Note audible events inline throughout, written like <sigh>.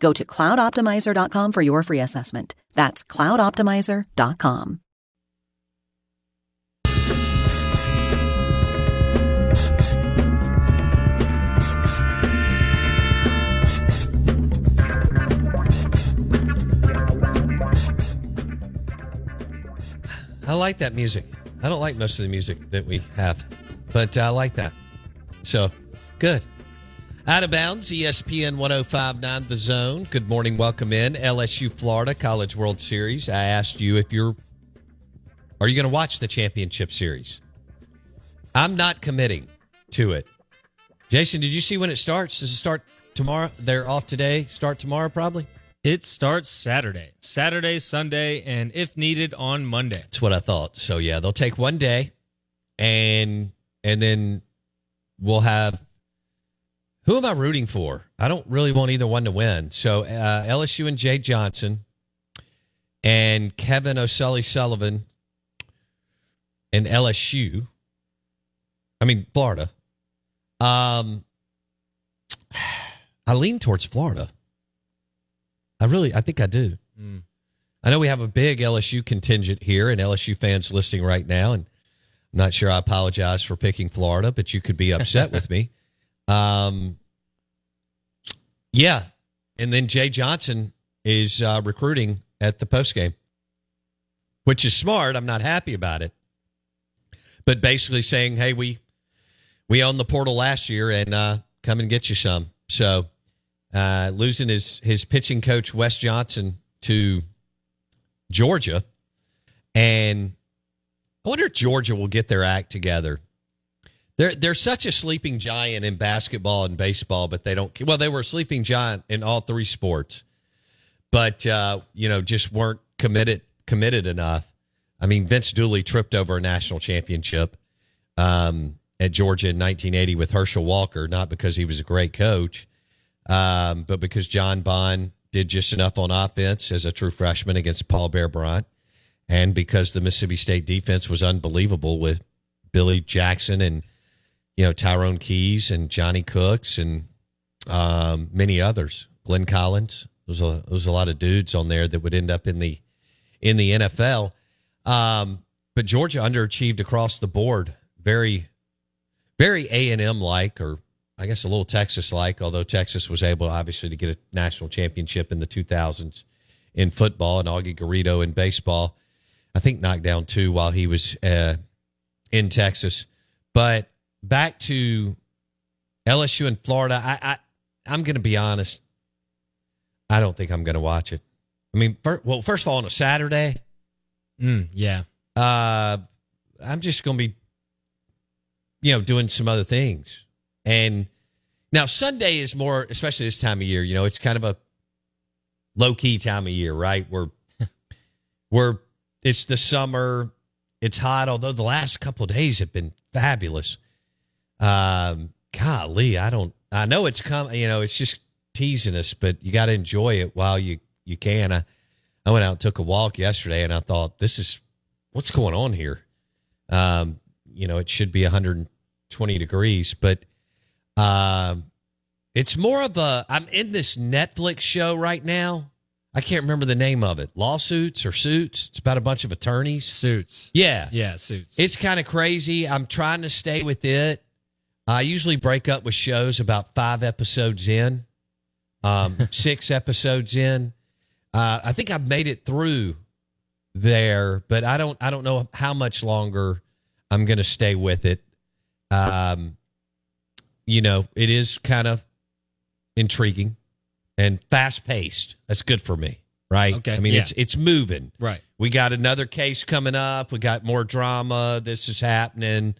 Go to cloudoptimizer.com for your free assessment. That's cloudoptimizer.com. I like that music. I don't like most of the music that we have, but I like that. So, good. Out of bounds, ESPN 1059 The Zone. Good morning. Welcome in. LSU Florida College World Series. I asked you if you're are you going to watch the championship series? I'm not committing to it. Jason, did you see when it starts? Does it start tomorrow? They're off today. Start tomorrow probably? It starts Saturday, Saturday, Sunday, and if needed on Monday. That's what I thought. So yeah, they'll take one day, and and then we'll have. Who am I rooting for? I don't really want either one to win. So uh, LSU and Jay Johnson, and Kevin O'Sully Sullivan, and LSU. I mean Florida. Um, I lean towards Florida. I really, I think I do. Mm. I know we have a big LSU contingent here and LSU fans listening right now, and I'm not sure I apologize for picking Florida, but you could be upset with me. <laughs> Um, yeah, and then Jay Johnson is uh, recruiting at the post game, which is smart. I'm not happy about it, but basically saying, "Hey, we we owned the portal last year, and uh, come and get you some." So uh, losing his his pitching coach Wes Johnson to Georgia, and I wonder if Georgia will get their act together. They're they're such a sleeping giant in basketball and baseball, but they don't. Well, they were a sleeping giant in all three sports, but uh, you know just weren't committed committed enough. I mean, Vince Dooley tripped over a national championship um, at Georgia in 1980 with Herschel Walker, not because he was a great coach, um, but because John Bond did just enough on offense as a true freshman against Paul Bear Bryant, and because the Mississippi State defense was unbelievable with Billy Jackson and you know Tyrone Keys and Johnny Cooks and um, many others, Glenn Collins. There was a there was a lot of dudes on there that would end up in the in the NFL. Um, but Georgia underachieved across the board. Very, very A and M like, or I guess a little Texas like. Although Texas was able, obviously, to get a national championship in the 2000s in football, and Augie Garrido in baseball. I think knocked down two while he was uh, in Texas. But back to LSU and Florida. I, I I'm going to be honest. I don't think I'm going to watch it. I mean, fir- well, first of all, on a Saturday, Mm, yeah. uh, I'm just going to be, you know, doing some other things. And now Sunday is more, especially this time of year. You know, it's kind of a low key time of year, right? We're <laughs> we're it's the summer, it's hot. Although the last couple of days have been fabulous. Um, golly, I don't. I know it's come. You know, it's just teasing us, but you got to enjoy it while you you can. I, I went out and took a walk yesterday, and I thought, this is what's going on here. Um, you know, it should be 120 degrees, but um, it's more of a. I'm in this Netflix show right now. I can't remember the name of it. Lawsuits or suits? It's about a bunch of attorneys. Suits. Yeah, Yeah, suits. it's kind of crazy. I'm trying to stay with it. I usually break up with shows about five episodes in, um, <laughs> six episodes in. Uh, I think I've made it through there, but I don't I don't know how much longer I'm going to stay with it. Um, you know, it is kind of intriguing and fast paced. That's good for me, right? Okay, I mean, yeah. it's it's moving. Right. We got another case coming up. We got more drama. This is happening.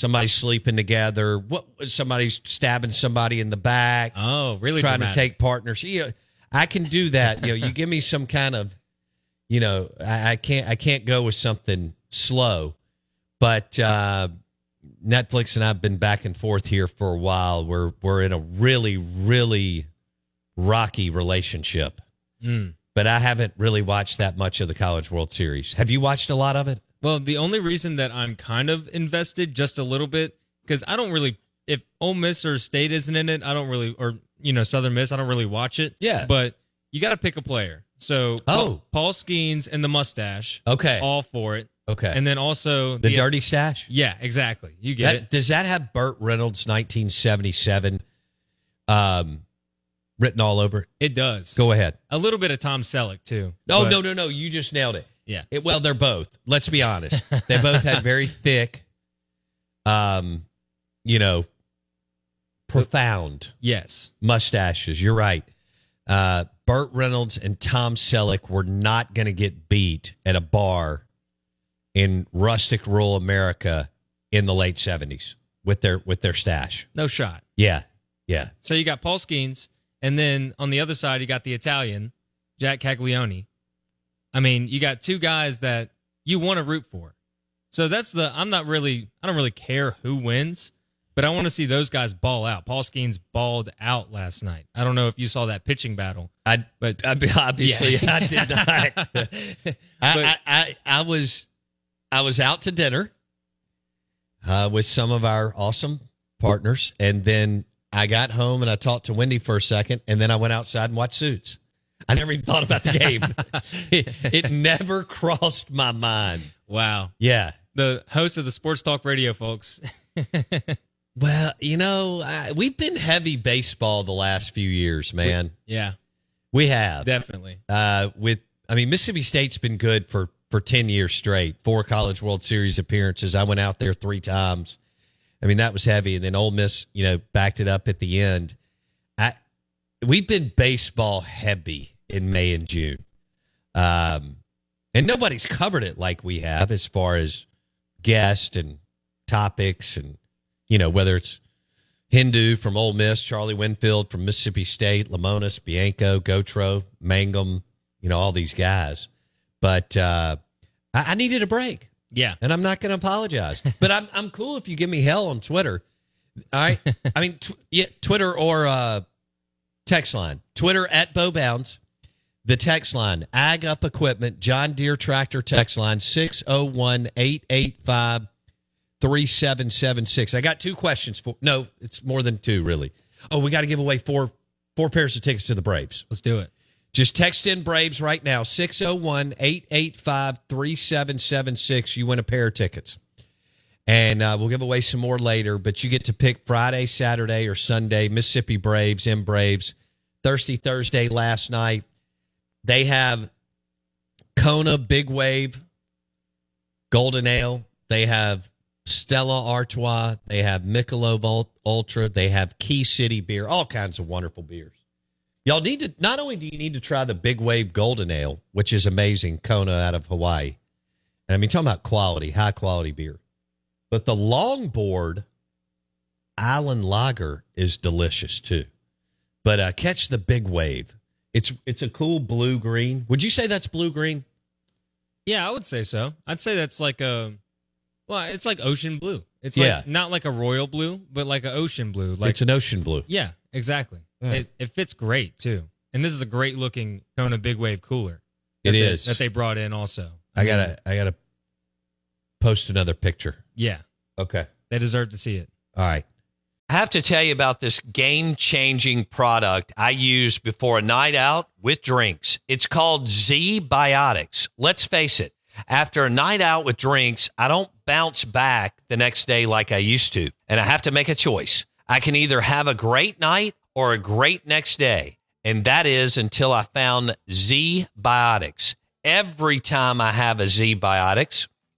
Somebody's sleeping together. What? Somebody's stabbing somebody in the back. Oh, really? trying dramatic. to take partners. You know, I can do that. You know, you give me some kind of, you know, I, I can't I can't go with something slow, but uh, Netflix and I've been back and forth here for a while. We're we're in a really really rocky relationship, Mm. but I haven't really watched that much of the College World Series. Have you watched a lot of it? Well, the only reason that I'm kind of invested just a little bit because I don't really if Ole Miss or State isn't in it, I don't really or you know Southern Miss, I don't really watch it. Yeah. but you got to pick a player. So Oh. Paul Skenes and the mustache, Okay, all for it, okay. and then also the dirty stash. Yeah, exactly. You get That, it. does that have Burt Reynolds 1977 um, written all over it? It does. Go ahead. A little bit of Tom Selleck too. Oh but- no no no! You just nailed it. Yeah. It- well, they're both. Let's be honest. they both had very <laughs> thick, um, you know, profound Yes. mustaches. You're right. Uh, Burt Reynolds and Tom Selleck were not going to get beat at a bar in rustic rural America in the late '70s with their with their stash. No shot. Yeah, yeah. So you got Paul Skenes, and then on the other side you got the Italian, Jac Caglianone. I mean, you got two guys that you want to root for. So that's the I'm not really I don't really care who wins, but I want to see those guys ball out. Paul Skenes balled out last night. I don't know if you saw that pitching battle, I but I obviously Yeah. I did not. <laughs> I, But- I, I I was I was out to dinner uh, with some of our awesome partners, and then I got home and I talked to Wendy for a second, and then I went outside and watched Suits. I never even thought about the game. <laughs> it, it never crossed my mind. wow. Yeah. The host of the Sports Talk Radio, folks. <laughs> Well, you know, I, we've been heavy baseball the last few years, man. yeah, We have. definitely. uh, with I mean Mississippi State's been good for for ten years straight, four College World Series appearances. I went out there three times. I mean that was heavy, and then Ole Miss, you know, backed it up at the end. We've been baseball heavy in May and June, um, and nobody's covered it like we have as far as guests and topics, and you know whether it's Hindu from Ole Miss, Charlie Winfield from Mississippi State, Lemonis, Bianco, Gotro, Mangum, you know, all these guys. But uh, I, I needed a break, Yeah. and I'm not going to apologize. <laughs> but I'm I'm cool if you give me hell on Twitter. All right, <laughs> I mean, tw- yeah, Twitter or uh, text line. Twitter at Bo Bounds. The text line, Ag Up Equipment, John Deere Tractor text line, 601 885 3776. I got two questions for no, it's more than two really. Oh, we got to give away four four pairs of tickets to the Braves. Let's do it. Just text in Braves right now 601-885-3776. You win a pair of tickets. And uh, we'll give away some more later, but you get to pick Friday, Saturday, or Sunday. Mississippi Braves, M Braves. Thirsty Thursday last night. They have Kona Big Wave, Golden Ale. They have Stella Artois. They have Michelob Ultra. They have Key City beer. All kinds of wonderful beers. Y'all need to not only do you need to try the Big Wave Golden Ale, which is amazing, Kona out of Hawaii. And I mean, talking about quality, high quality beer. But the longboard Island Lager is delicious too. But uh, catch the Big Wave. It's it's a cool blue green. Would you say that's blue green? Yeah, I would say so. I'd say that's like a, well, it's like ocean blue. It's Yeah. not like a royal blue, but like an ocean blue. Like it's an ocean blue. yeah, exactly. Yeah. It, it fits great too. And this is a great looking Kona Big Wave cooler. It they- is. that they brought in also. I gotta I gotta post another picture. Yeah, Okay. they deserve to see it. All right. I have to tell you about this game changing product I use before a night out with drinks. It's called ZBiotics. Let's face it, after a night out with drinks, I don't bounce back the next day like I used to. And I have to make a choice. I can either have a great night or a great next day. And that is until I found Z Biotics. every time I have a ZBiotics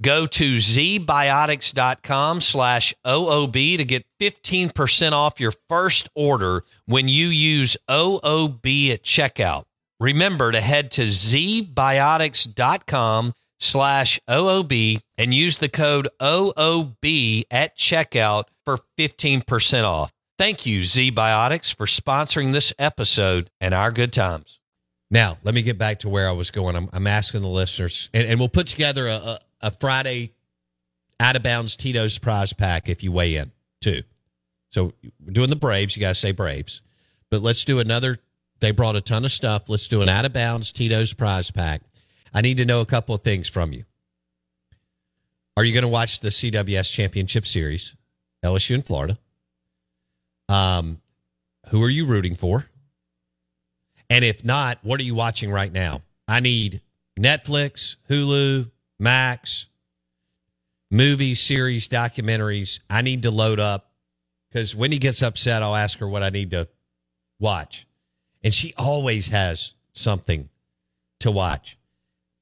Go to zbiotics.com slash OOB to get 15% off your first order when you use OOB at checkout. Remember to head to zbiotics.com slash OOB and use the code OOB at checkout for 15% off. Thank you, ZBiotics, for sponsoring this episode and our good times. Now, let me get back to where I was going. I'm, I'm asking the listeners, and, and we'll put together a, a, a Friday out of bounds Tito's prize pack if you weigh in, too. So, we're doing the Braves. You got to say Braves. But let's do another. They brought a ton of stuff. Let's do an out of bounds Tito's prize pack. I need to know a couple of things from you. Are you going to watch the CWS Championship Series, LSU in Florida? Um, who are you rooting for? And if not, what are you watching right now? I need Netflix, Hulu, Max, movies, series, documentaries. I need to load up because when he gets upset, I'll ask her what I need to watch. And she always has something to watch.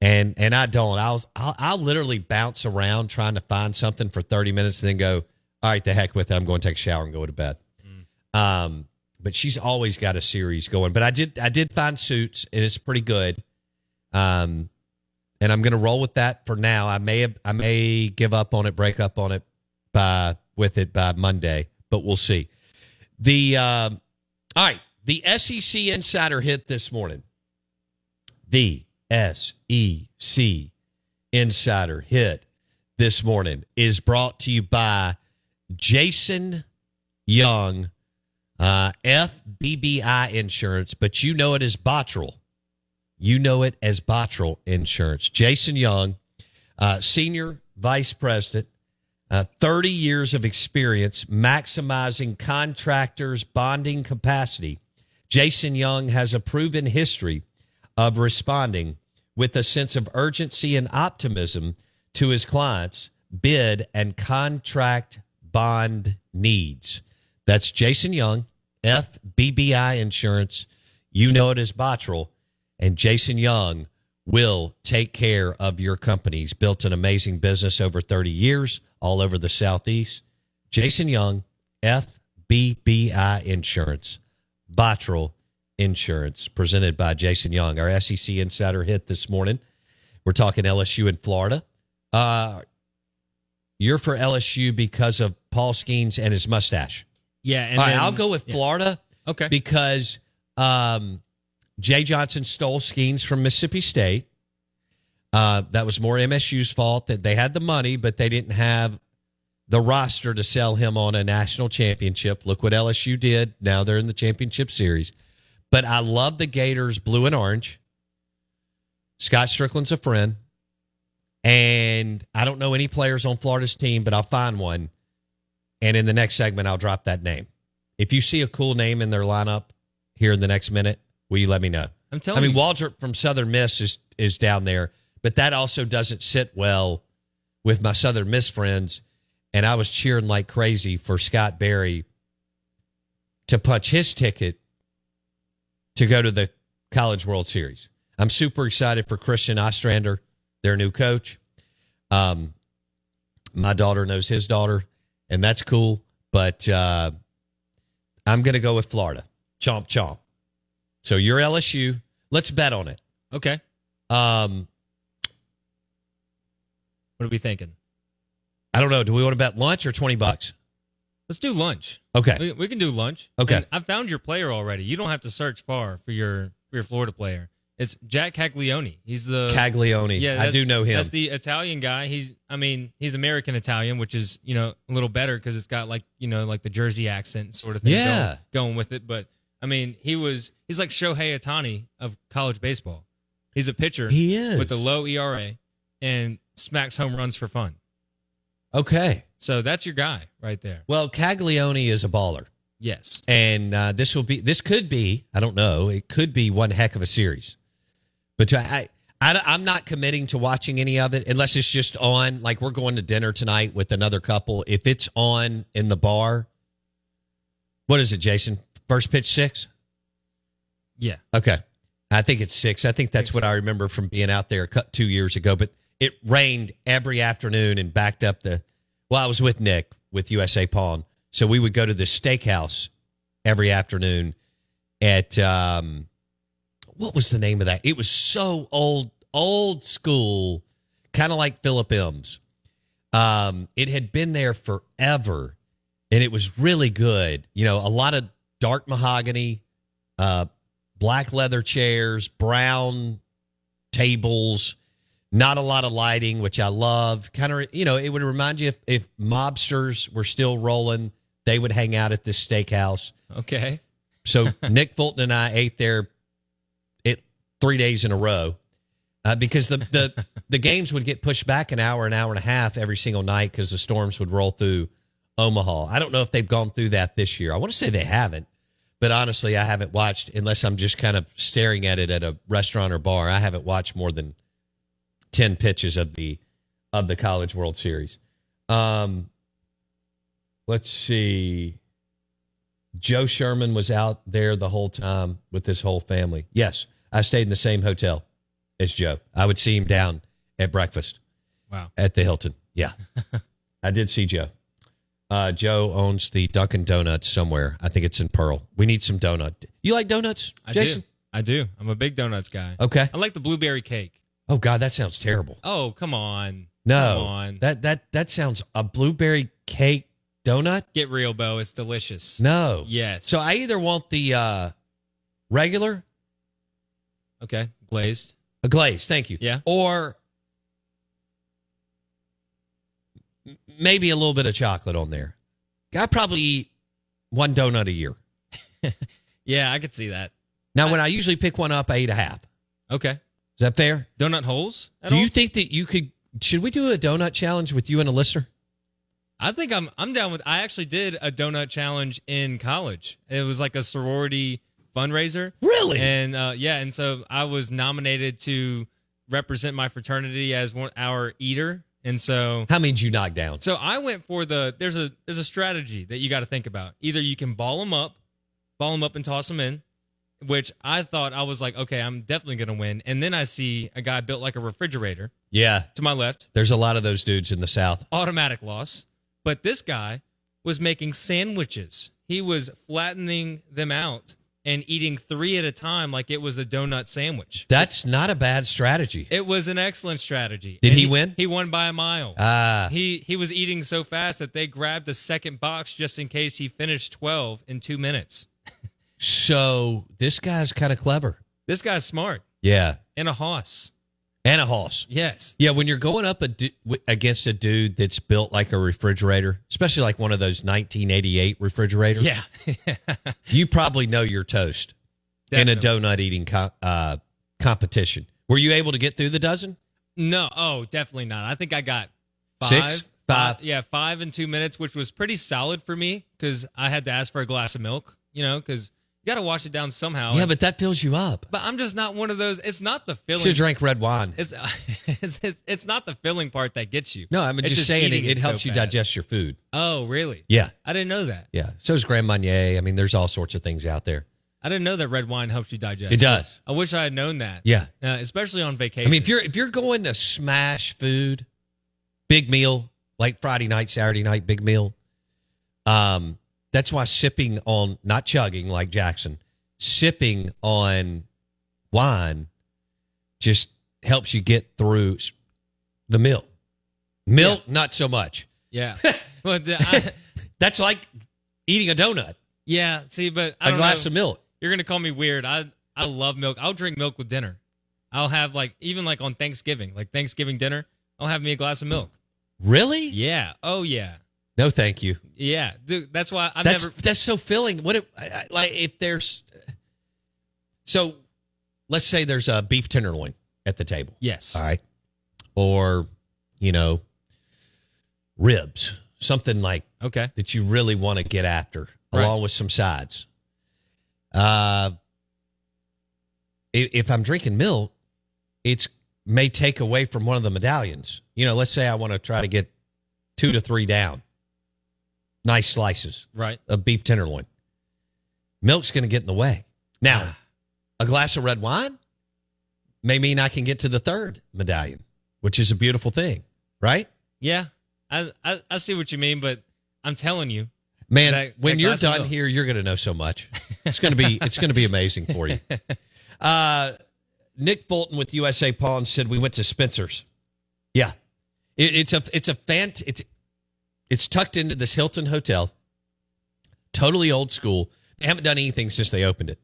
And and I don't. I'll, I'll I'll literally bounce around trying to find something for 30 minutes and then go, all right, the heck with it. I'm going to take a shower and go to bed. Mm. Um, but she's always got a series going. But I did I did find Suits and it's pretty good. Um, and I'm going to roll with that for now. I may I may give up on it, break up on it by with it by Monday, but we'll see. The um, all right, the SEC Insider hit this morning. The SEC Insider hit this morning is brought to you by Jason Young uh, FBBI Insurance, but you know it as Bottrell. You know it as Bottrell Insurance. Jason Young, uh, Senior Vice President, uh, 30 years of experience maximizing contractors' bonding capacity. Jason Young has a proven history of responding with a sense of urgency and optimism to his clients' bid and contract bond needs. That's Jason Young, FBBI Insurance. You know it as Bottrell. And Jason Young will take care of your company. He's built an amazing business over 30 years all over the Southeast. Jason Young, FBBI Insurance, Bottrell Insurance, presented by Jason Young. Our SEC Insider hit this morning. We're talking LSU in Florida. Uh, you're for LSU because of Paul Skenes and his mustache. Yeah, and All then, right, I'll go with yeah. Florida. Okay. Because um, Jay Johnson stole Skenes from Mississippi State. Uh, that was more MSU's fault that they had the money, but they didn't have the roster to sell him on a national championship. Look what LSU did. Now they're in the championship series. But I love the Gators blue and orange. Scott Strickland's a friend. And I don't know any players on Florida's team, but I'll find one. And in the next segment, I'll drop that name. If you see a cool name in their lineup here in the next minute, will you let me know? I'm telling I mean, you. Waldrop from Southern Miss is is down there, but that also doesn't sit well with my Southern Miss friends. And I was cheering like crazy for Scott Berry to punch his ticket to go to the College World Series. I'm super excited for Christian Ostrander, their new coach. Um, my daughter knows his daughter, and that's cool. But uh, I'm going to go with Florida. Chomp chomp. So you're LSU. Let's bet on it. Okay. Um, What are we thinking? I don't know. Do we want to bet lunch or twenty bucks? Let's do lunch. Okay. We, we can do lunch. Okay. And I found your player already. You don't have to search far for your for your Florida player. It's Jac Caglianone. He's the Caglianone. Yeah, I do know him. That's the Italian guy. He's, I mean, he's American Italian, which is you know a little better because it's got like you know like the Jersey accent sort of thing. Yeah. going, going with it. But I mean, he was he's like Shohei Ohtani of college baseball. He's a pitcher. He is. with a low ERA and smacks home runs for fun. Okay. So that's your guy right there. Well, Caglianone is a baller. Yes. and uh, this will be this could be I don't know it could be one heck of a series, but I, I I'm not committing to watching any of it unless it's just on. Like we're going to dinner tonight with another couple. If it's on in the bar, what is it, Jason? First pitch six. Yeah. Okay, I think it's six. I think that's what I remember from being out there two years ago. But it rained every afternoon and backed up the. Well, I was with Nick with USA Pawn, so we would go to the steakhouse every afternoon at um, what was the name of that? It was so old, old school, kind of like Philip M's. Um, it had been there forever, and it was really good. You know, a lot of dark mahogany, uh, black leather chairs, brown tables, not a lot of lighting, which I love. Kind of, you know, it would remind you if, if mobsters were still rolling, they would hang out at this steakhouse. Okay. So <laughs> Nick Fulton and I ate there it three days in a row uh, because the, the <laughs> the games would get pushed back an hour, an hour and a half every single night because the storms would roll through Omaha. I don't know if they've gone through that this year. I want to say they haven't, but honestly, I haven't watched unless I'm just kind of staring at it at a restaurant or bar. I haven't watched more than ten pitches of the of the College World Series. Um, let's see. Joe Sherman was out there the whole time with his whole family. Yes, I stayed in the same hotel as Joe. I would see him down at breakfast Wow. at the Hilton. Yeah, <laughs> I did see Joe. Uh, Joe owns the Dunkin' Donuts somewhere. I think it's in Pearl. We need some donut. You like donuts, I Jason? do. I do. I'm a big donuts guy. Okay. I like the blueberry cake. Oh God, that sounds terrible. Oh, come on. No, Come on. that that that sounds a blueberry cake donut. Get real, Bo. It's delicious. No. Yes. So I either want the uh, regular Okay. Glazed. A glaze, thank you. Yeah. Or maybe a little bit of chocolate on there. I probably eat one donut a year. <laughs> Yeah, I could see that. Now, when I usually pick one up, I eat a half. Okay. Is that fair? Donut holes? Do all? you think that you could? Should we do a donut challenge with you and a listener? I think I'm I'm down with I actually did a donut challenge in college. It was like a sorority fundraiser. Really? And uh, yeah, and so I was nominated to represent my fraternity as one our eater. And so How many did you knock down? so I went for the there's a there's a strategy that you got to think about. Either you can ball them up, ball them up and toss them in, which I thought I was like, okay, I'm definitely going to win. And then I see a guy built like a refrigerator Yeah, to my left, there's a lot of those dudes in the South. automatic loss. But this guy was making sandwiches. He was flattening them out and eating three at a time like it was a donut sandwich. That's not a bad strategy. It was an excellent strategy. Did And he win? He won by a mile. Ah, he he was eating so fast that they grabbed a second box just in case he finished 12 in 2 minutes. <laughs> so this guy's kind of clever. This guy's smart Yeah, and a hoss. And a hoss. Yes. Yeah, when you're going up a du- against a dude that's built like a refrigerator, especially like one of those 1988 refrigerators, Yeah. <laughs> you probably know your toast in a donut eating co- uh, competition. Were you able to get through the dozen? No, oh, definitely not. I think I got five. Six? Five. yeah, five in two minutes, which was pretty solid for me because I had to ask for a glass of milk, you know, because got to wash it down somehow. yeah, but that fills you up. but I'm just not one of those. It's not the filling. Should drank red wine. It's, <laughs> it's, it's, it's not the filling part that gets you. No, I'm It's just, saying it, it helps so you fast. digest your food. Oh, really? Yeah, I didn't know that. yeah. So is Grand Marnier. I mean, there's all sorts of things out there. I didn't know that red wine helps you digest. It does. I wish I had known that. Yeah. Uh, especially on vacation. I mean, if you're if you're going to smash food, big meal like Friday night, Saturday night, big meal. Um, that's why sipping on not chugging like Jackson, sipping on wine just helps you get through the meal. Milk, not so much. yeah. <laughs> but uh, I, <laughs> That's like eating a donut, yeah. See, but I a glass know. of milk. You're gonna call me weird. I I love milk. I'll drink milk with dinner. I'll have like even like on Thanksgiving, like Thanksgiving dinner. I'll have me a glass of milk. Really? Yeah. Oh yeah. No, thank you. Yeah. Dude, that's why I've that's never. that's so filling. What if, like if there's so let's say there's a beef tenderloin at the table. Yes. All right. Or, you know, ribs, something like Okay. that you really want to get after, Right. along with some sides. Uh, i- if I'm drinking milk, it's may take away from one of the medallions. You know, let's say I want to try to get two to three down, nice slices Right. of beef tenderloin. Milk's going to get in the way. Now, Ah. a glass of red wine may mean I can get to the third medallion, which is a beautiful thing, right? Yeah. I, I I see what you mean, but I'm telling you, Man, That- when that you're done milk. here, you're going to know so much. <laughs> It's going to be it's going to be amazing for you. <laughs> Uh, Nick Fulton with USA Pawn said we went to Spencer's. Yeah, it, it's a it's a fant it's it's tucked into this Hilton hotel. Totally old school. They haven't done anything since they opened it.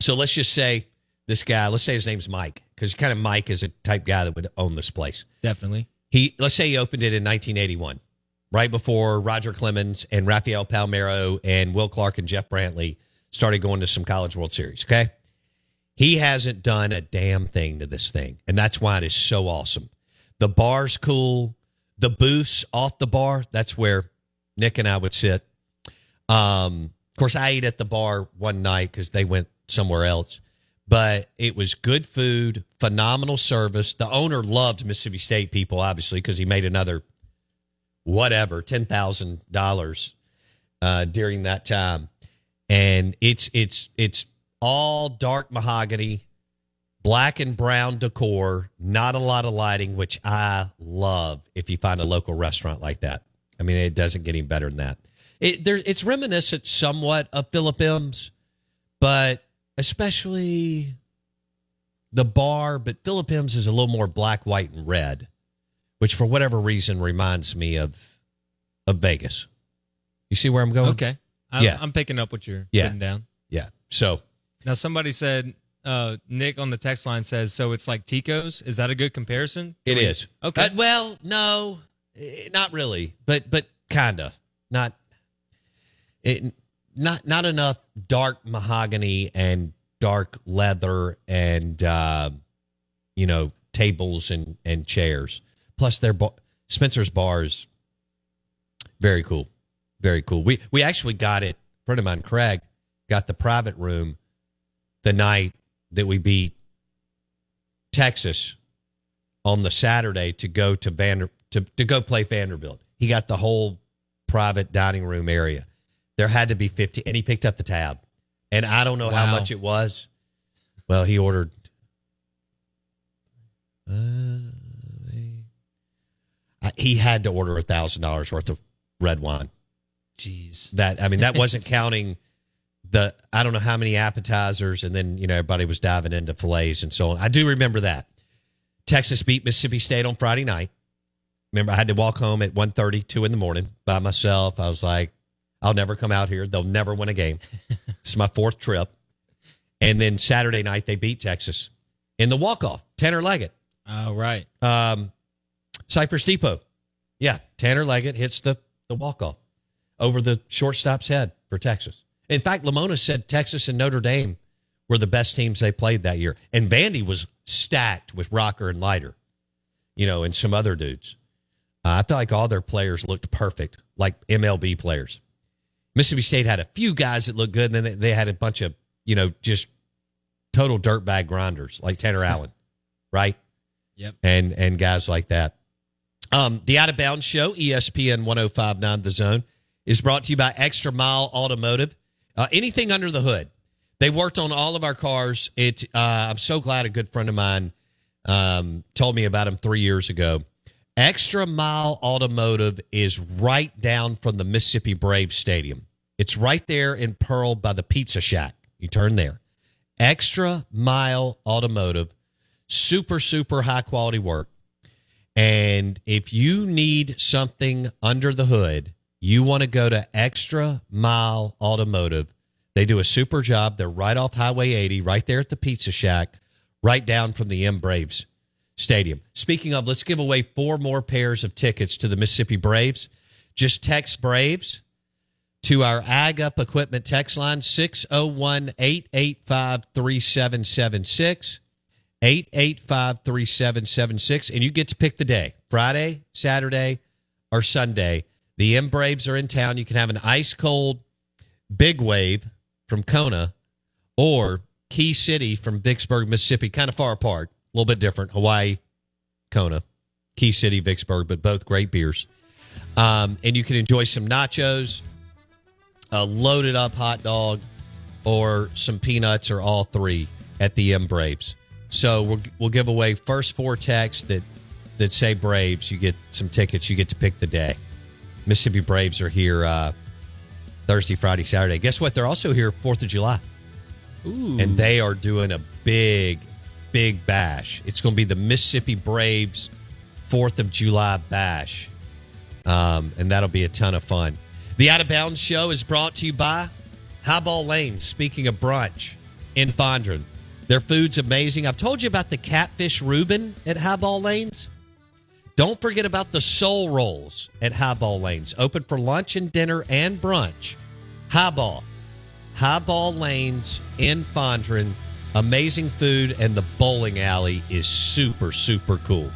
So let's just say this guy. Let's say his name's Mike because kind of Mike is a type guy that would own this place definitely. he let's say he opened it in 1981 right before roger clemens and rafael palmeiro and will clark and jeff brantley started going to some college world series okay he hasn't done a damn thing to this thing and that's why it is so awesome the bar's cool the booths off the bar that's where nick and i would sit um of course i ate at the bar one night because they went somewhere else but it was good food, phenomenal service. The owner loved Mississippi State people, obviously, because he made another whatever ten thousand uh, dollars during that time, and it's it's it's all dark mahogany, black and brown decor, not a lot of lighting, which I love. If you find a local restaurant like that, I mean, it doesn't get any better than that. It there, it's reminiscent somewhat of Philip M's, but especially the bar, but Philip M's is a little more black, white, and red, which for whatever reason reminds me of of Vegas. You see where I'm going? Okay. I'm, Yeah. I'm picking up what you're Yeah. putting down. Yeah. So Now, somebody said, uh, Nick on the text line says, so it's like Tico's. Is that a good comparison? it is. Okay. Uh, well, no, eh, not really, but but kind of not. It, not not enough dark mahogany and dark leather and uh, you know tables and and chairs. Plus, their bar, Spencer's bars very cool, very cool. We we actually got it. A friend of mine, Craig, got the private room the night that we beat Texas on the Saturday to go to Vander to, to go play Vanderbilt. He got the whole private dining room area. There had to be 50 and he picked up the tab. And I don't know how much it was. Well, he ordered uh, he had to order a thousand dollars worth of red wine. Jeez. That I mean, that <laughs> wasn't counting the I don't know how many appetizers, and then you know everybody was diving into fillets and so on. I do remember that. Texas beat Mississippi State on Friday night. Remember, I had to walk home at 1.30, 2 in the morning by myself. I was like, I'll never come out here. They'll never win a game. <laughs> this is my fourth trip. And then Saturday night, they beat Texas in the walk-off. Tanner Leggett, Oh, right. um, Cypress Depot. Yeah, Tanner Leggett hits the, the walk-off over the shortstop's head for Texas. In fact, Lamona said Texas and Notre Dame were the best teams they played that year. And Vandy was stacked with Rocker and Leiter, you know, and some other dudes. Uh, I felt like all their players looked perfect, like MLB players. Mississippi State had a few guys that looked good, and then they, they had a bunch of, you know, just total dirtbag grinders like Tanner Allen, right? Yep. and and guys like that. Um, the Out of Bounds Show, ESPN 1059 The Zone, is brought to you by Extra Mile Automotive. Uh, anything under the hood. they've worked on all of our cars. It. Uh, I'm so glad a good friend of mine um, told me about him three years ago. Extra Mile Automotive is right down from the Mississippi Braves Stadium. It's right there in Pearl by the Pizza Shack. You turn there. Extra Mile Automotive super super high quality work and if you need something under the hood you want to go to extra mile automotive they do a super job they're right off highway 80 right there at the pizza shack right down from the m braves stadium speaking of let's give away four more pairs of tickets to the mississippi braves just text braves to our Ag Up Equipment text line 601 885 3776. 885 3776. And you get to pick the day Friday, Saturday, or Sunday, the M Braves are in town. You can have an ice cold big wave from Kona or Key City from Vicksburg, Mississippi, kind of far apart, a little bit different. Hawaii, Kona, Key City, Vicksburg, but both great beers. Um, and you can enjoy some nachos, a loaded up hot dog, or some peanuts, or all three at the M Braves. So we'll, we'll give away first four texts that that say Braves. You get some tickets. You get to pick the day. Mississippi Braves are here uh, Thursday, Friday, Saturday. Guess what? They're also here Fourth of July, Ooh. and they are doing a big, big bash. It's going to be the Mississippi Braves Fourth of July bash, um, and that'll be a ton of fun. The Out of Bounds Show is brought to you by Highball Lane. Speaking of brunch in Fondren, their food's amazing. I've told you about the catfish Reuben at Highball Lanes. Don't forget about the soul rolls at Highball Lanes, open for lunch and dinner and brunch. Highball, Highball Lanes in Fondren. Amazing food, and the bowling alley is super, super cool.